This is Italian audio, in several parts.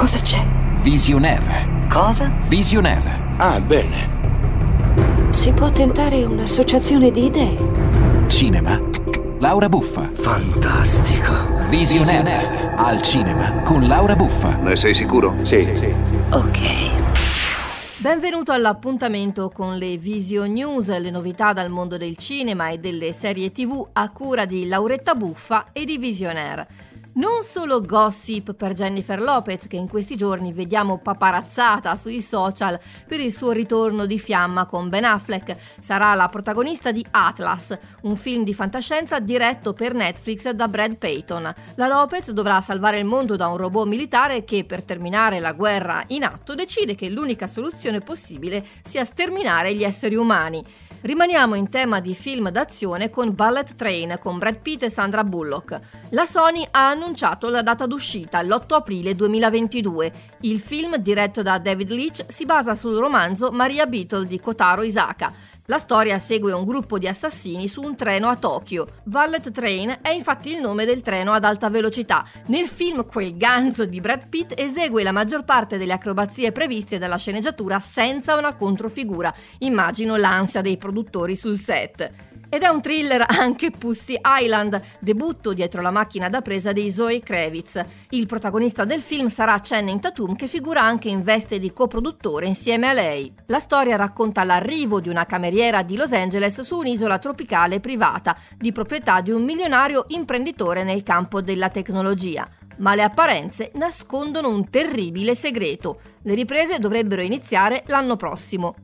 Cosa c'è? Visionaire. Cosa? Visionaire. Ah, bene. Si può tentare un'associazione di idee. Cinema. Laura Buffa. Fantastico. Visionaire. Al cinema con Laura Buffa. Ne sei sicuro? Sì, sì. Ok. Benvenuto all'appuntamento con le Visio News, le novità dal mondo del cinema e delle serie tv a cura di Lauretta Buffa e di Visionaire. Non solo gossip per Jennifer Lopez, che in questi giorni vediamo paparazzata sui social per il suo ritorno di fiamma con Ben Affleck, sarà la protagonista di Atlas, un film di fantascienza diretto per Netflix da Brad Payton. La Lopez dovrà salvare il mondo da un robot militare che, per terminare la guerra in atto, decide che l'unica soluzione possibile sia sterminare gli esseri umani. Rimaniamo in tema di film d'azione con Bullet Train con Brad Pitt e Sandra Bullock. La Sony ha annunciato la data d'uscita, l'8 aprile 2022. Il film, diretto da David Leitch, si basa sul romanzo Maria Beetle di Kotaro Isaka. La storia segue un gruppo di assassini su un treno a Tokyo. Bullet Train è infatti il nome del treno ad alta velocità. Nel film quel ganzo di Brad Pitt esegue la maggior parte delle acrobazie previste dalla sceneggiatura senza una controfigura. Immagino l'ansia dei produttori sul set. Ed è un thriller anche Pussy Island, debutto dietro la macchina da presa di Zoe Kravitz. Il protagonista del film sarà Channing Tatum che figura anche in veste di coproduttore insieme a lei. La storia racconta l'arrivo di una cameriera di Los Angeles su un'isola tropicale privata, di proprietà di un milionario imprenditore nel campo della tecnologia ma le apparenze nascondono un terribile segreto. Le riprese dovrebbero iniziare l'anno prossimo.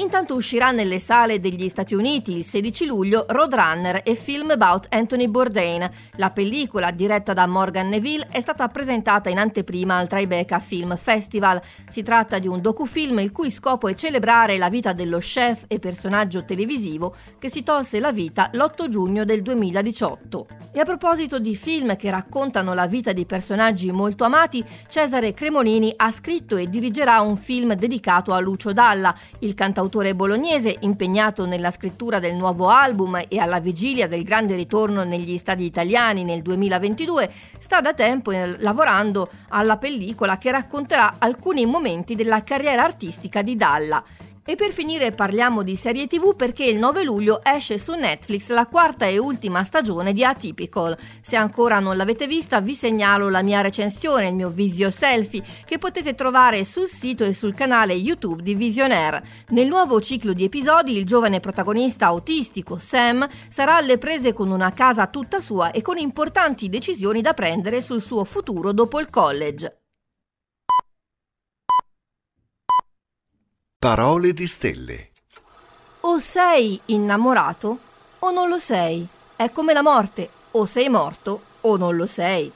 Intanto uscirà nelle sale degli Stati Uniti il 16 luglio Roadrunner e Film About Anthony Bourdain. La pellicola, diretta da Morgan Neville, è stata presentata in anteprima al Tribeca Film Festival. Si tratta di un docufilm il cui scopo è celebrare la vita dello chef e personaggio televisivo che si tolse la vita l'8 giugno del 2018. E a proposito di film che raccontano la vita di personaggi molto amati, Cesare Cremonini ha scritto e dirigerà un film dedicato a Lucio Dalla, il cantautore cantautore bolognese impegnato nella scrittura del nuovo album e alla vigilia del grande ritorno negli stadi italiani nel 2022, sta da tempo eh, lavorando alla pellicola che racconterà alcuni momenti della carriera artistica di Dalla. E per finire parliamo di serie tv perché il 9 luglio esce su Netflix la quarta e ultima stagione di Atypical. Se ancora non l'avete vista vi segnalo la mia recensione, il mio visio selfie, che potete trovare sul sito e sul canale YouTube di Visionaire. Nel nuovo ciclo di episodi il giovane protagonista autistico Sam sarà alle prese con una casa tutta sua e con importanti decisioni da prendere sul suo futuro dopo il college. Parole di stelle. O sei innamorato o non lo sei. È come la morte, o sei morto o non lo sei.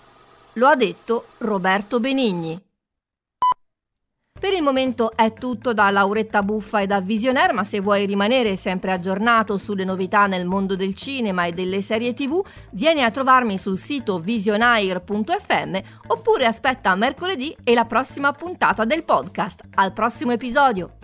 Lo ha detto Roberto Benigni. Per il momento è tutto da Lauretta Buffa e da Visionaire, ma se vuoi rimanere sempre aggiornato sulle novità nel mondo del cinema e delle serie tv, vieni a trovarmi sul sito visionaire.fm oppure aspetta mercoledì e la prossima puntata del podcast. Al prossimo episodio!